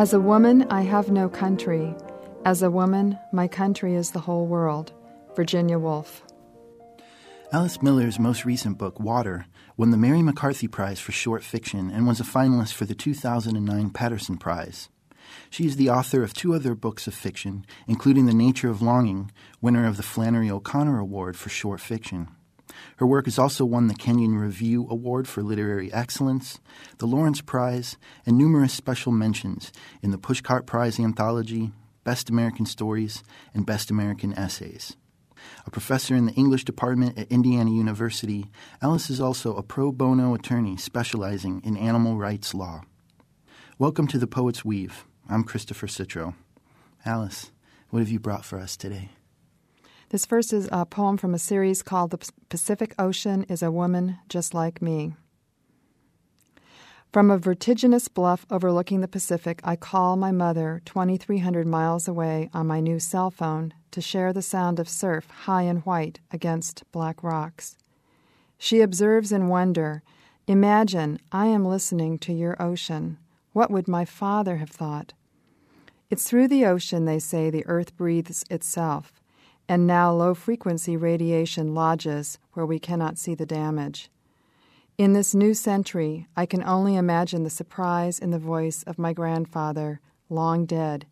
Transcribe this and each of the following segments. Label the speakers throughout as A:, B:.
A: As a woman, I have no country. As a woman, my country is the whole world. Virginia Woolf.
B: Alyce Miller's most recent book, Water, won the Mary McCarthy Prize for Short Fiction and was a finalist for the 2009 Paterson Prize. She is the author of two other books of fiction, including The Nature of Longing, winner of the Flannery O'Connor Award for Short Fiction. Her work has also won the Kenyon Review Award for Literary Excellence, the Lawrence Prize, and numerous special mentions in the Pushcart Prize Anthology, Best American Stories, and Best American Essays. A professor in the English department at Indiana University, Alyce is also a pro bono attorney specializing in animal rights law. Welcome to The Poet's Weave. I'm Christopher Citro. Alyce, what have you brought for us today?
A: This first is a poem from a series called The Pacific Ocean is a Woman Just Like Me. From a vertiginous bluff overlooking the Pacific, I call my mother 2,300 miles away on my new cell phone to share the sound of surf high and white against black rocks. She observes in wonder Imagine I am listening to your ocean. What would my father have thought? It's through the ocean, they say, the earth breathes itself and now low frequency radiation lodges where we cannot see the damage. In this new century, I can only imagine the surprise in the voice of my grandfather, long dead,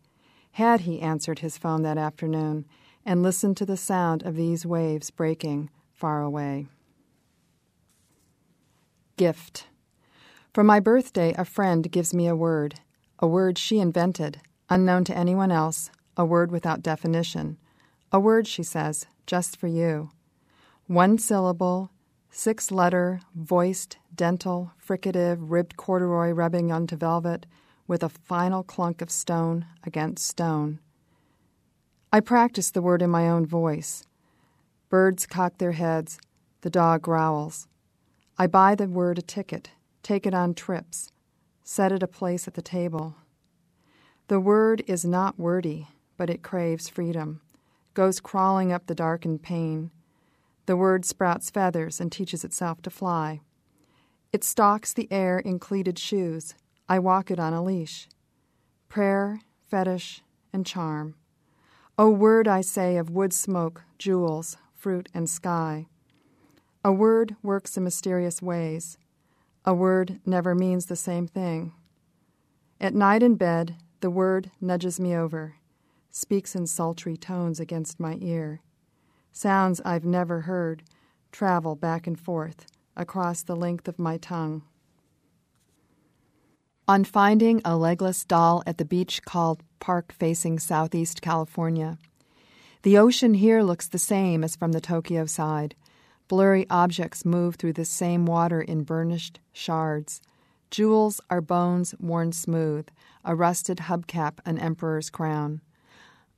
A: had he answered his phone that afternoon and listened to the sound of these waves breaking far away. Gift. For my birthday, a friend gives me a word, a word she invented, unknown to anyone else, a word without definition a word, she says, just for you. One syllable, six letter, voiced, dental, fricative, ribbed corduroy rubbing onto velvet, with a final clunk of stone against stone. I practice the word in my own voice. Birds cock their heads, the dog growls. I buy the word a ticket, take it on trips, set it a place at the table. The word is not wordy, but it craves freedom goes crawling up the darkened pane. The word sprouts feathers and teaches itself to fly. It stalks the air in cleated shoes. I walk it on a leash. Prayer, fetish, and charm. O word, I say, of wood smoke, jewels, fruit, and sky. A word works in mysterious ways. A word never means the same thing. At night in bed, the word nudges me over speaks in sultry tones against my ear. Sounds I've never heard travel back and forth across the length of my tongue. On finding a legless doll at the beach called Park facing southeast California, the ocean here looks the same as from the Tokyo side. Blurry objects move through the same water in burnished shards. Jewels are bones worn smooth, a rusted hubcap an emperor's crown.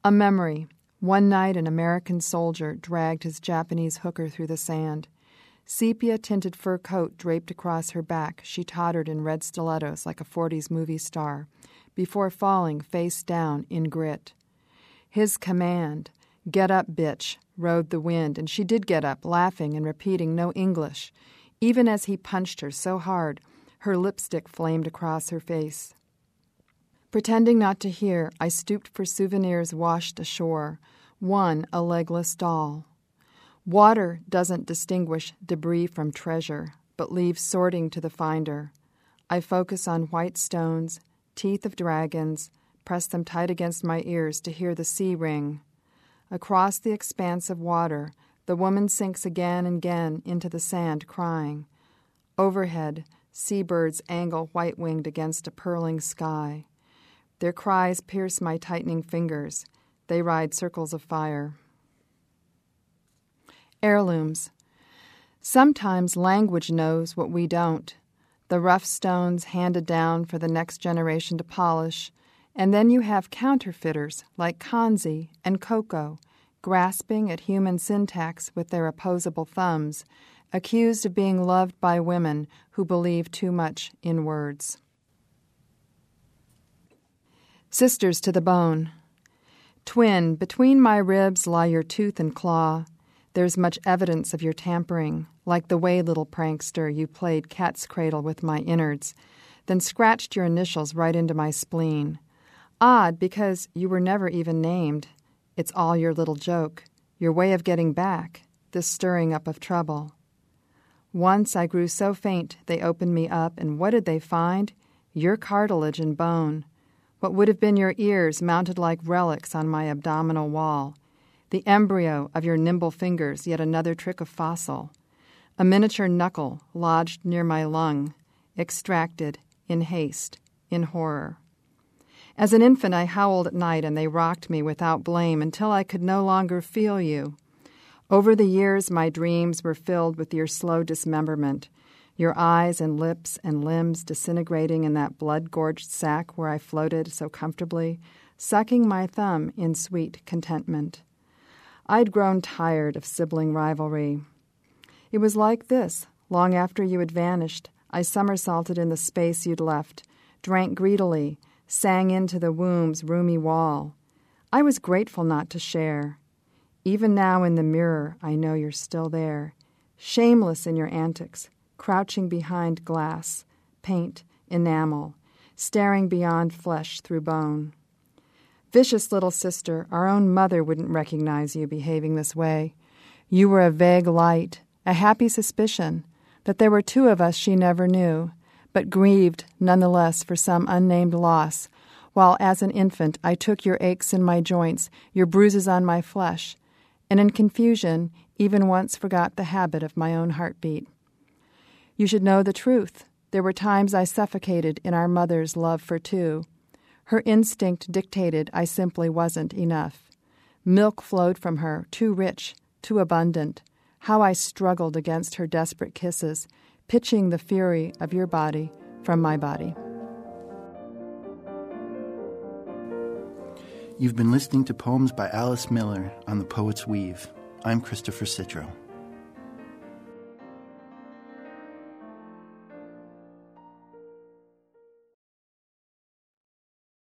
A: A memory. One night, an American soldier dragged his Japanese hooker through the sand. Sepia tinted fur coat draped across her back, she tottered in red stilettos like a 40s movie star, before falling face down in grit. His command, Get up, bitch, rode the wind, and she did get up, laughing and repeating no English, even as he punched her so hard her lipstick flamed across her face. Pretending not to hear, I stooped for souvenirs washed ashore, one a legless doll. Water doesn't distinguish debris from treasure, but leaves sorting to the finder. I focus on white stones, teeth of dragons, press them tight against my ears to hear the sea ring. Across the expanse of water, the woman sinks again and again into the sand, crying. Overhead, seabirds angle white winged against a purling sky. Their cries pierce my tightening fingers. They ride circles of fire. Heirlooms. Sometimes language knows what we don't. The rough stones handed down for the next generation to polish. And then you have counterfeiters like Kanzi and Koko, grasping at human syntax with their opposable thumbs, accused of being loved by women who believe too much in words. Sisters to the bone. Twin, between my ribs lie your tooth and claw. There's much evidence of your tampering, like the way, little prankster, you played cat's cradle with my innards, then scratched your initials right into my spleen. Odd because you were never even named. It's all your little joke, your way of getting back, this stirring up of trouble. Once I grew so faint they opened me up, and what did they find? Your cartilage and bone. What would have been your ears mounted like relics on my abdominal wall. The embryo of your nimble fingers, yet another trick of fossil. A miniature knuckle lodged near my lung, extracted in haste, in horror. As an infant, I howled at night and they rocked me without blame until I could no longer feel you. Over the years, my dreams were filled with your slow dismemberment, your eyes and lips and limbs disintegrating in that blood gorged sack where I floated so comfortably, sucking my thumb in sweet contentment. I'd grown tired of sibling rivalry. It was like this long after you had vanished. I somersaulted in the space you'd left, drank greedily, sang into the womb's roomy wall. I was grateful not to share. Even now in the mirror, I know you're still there, shameless in your antics, crouching behind glass, paint, enamel, staring beyond flesh through bone. Vicious little sister, our own mother wouldn't recognize you behaving this way. You were a vague light, a happy suspicion that there were two of us she never knew, but grieved nonetheless for some unnamed loss, while as an infant I took your aches in my joints, your bruises on my flesh, and in confusion even once forgot the habit of my own heartbeat. You should know the truth. There were times I suffocated in our mother's love for two. Her instinct dictated I simply wasn't enough. Milk flowed from her, too rich, too abundant. How I struggled against her desperate kisses, pitching the fury of your body from my body.
B: You've been listening to poems by Alyce Miller on The Poet's Weave. I'm Christopher Citro.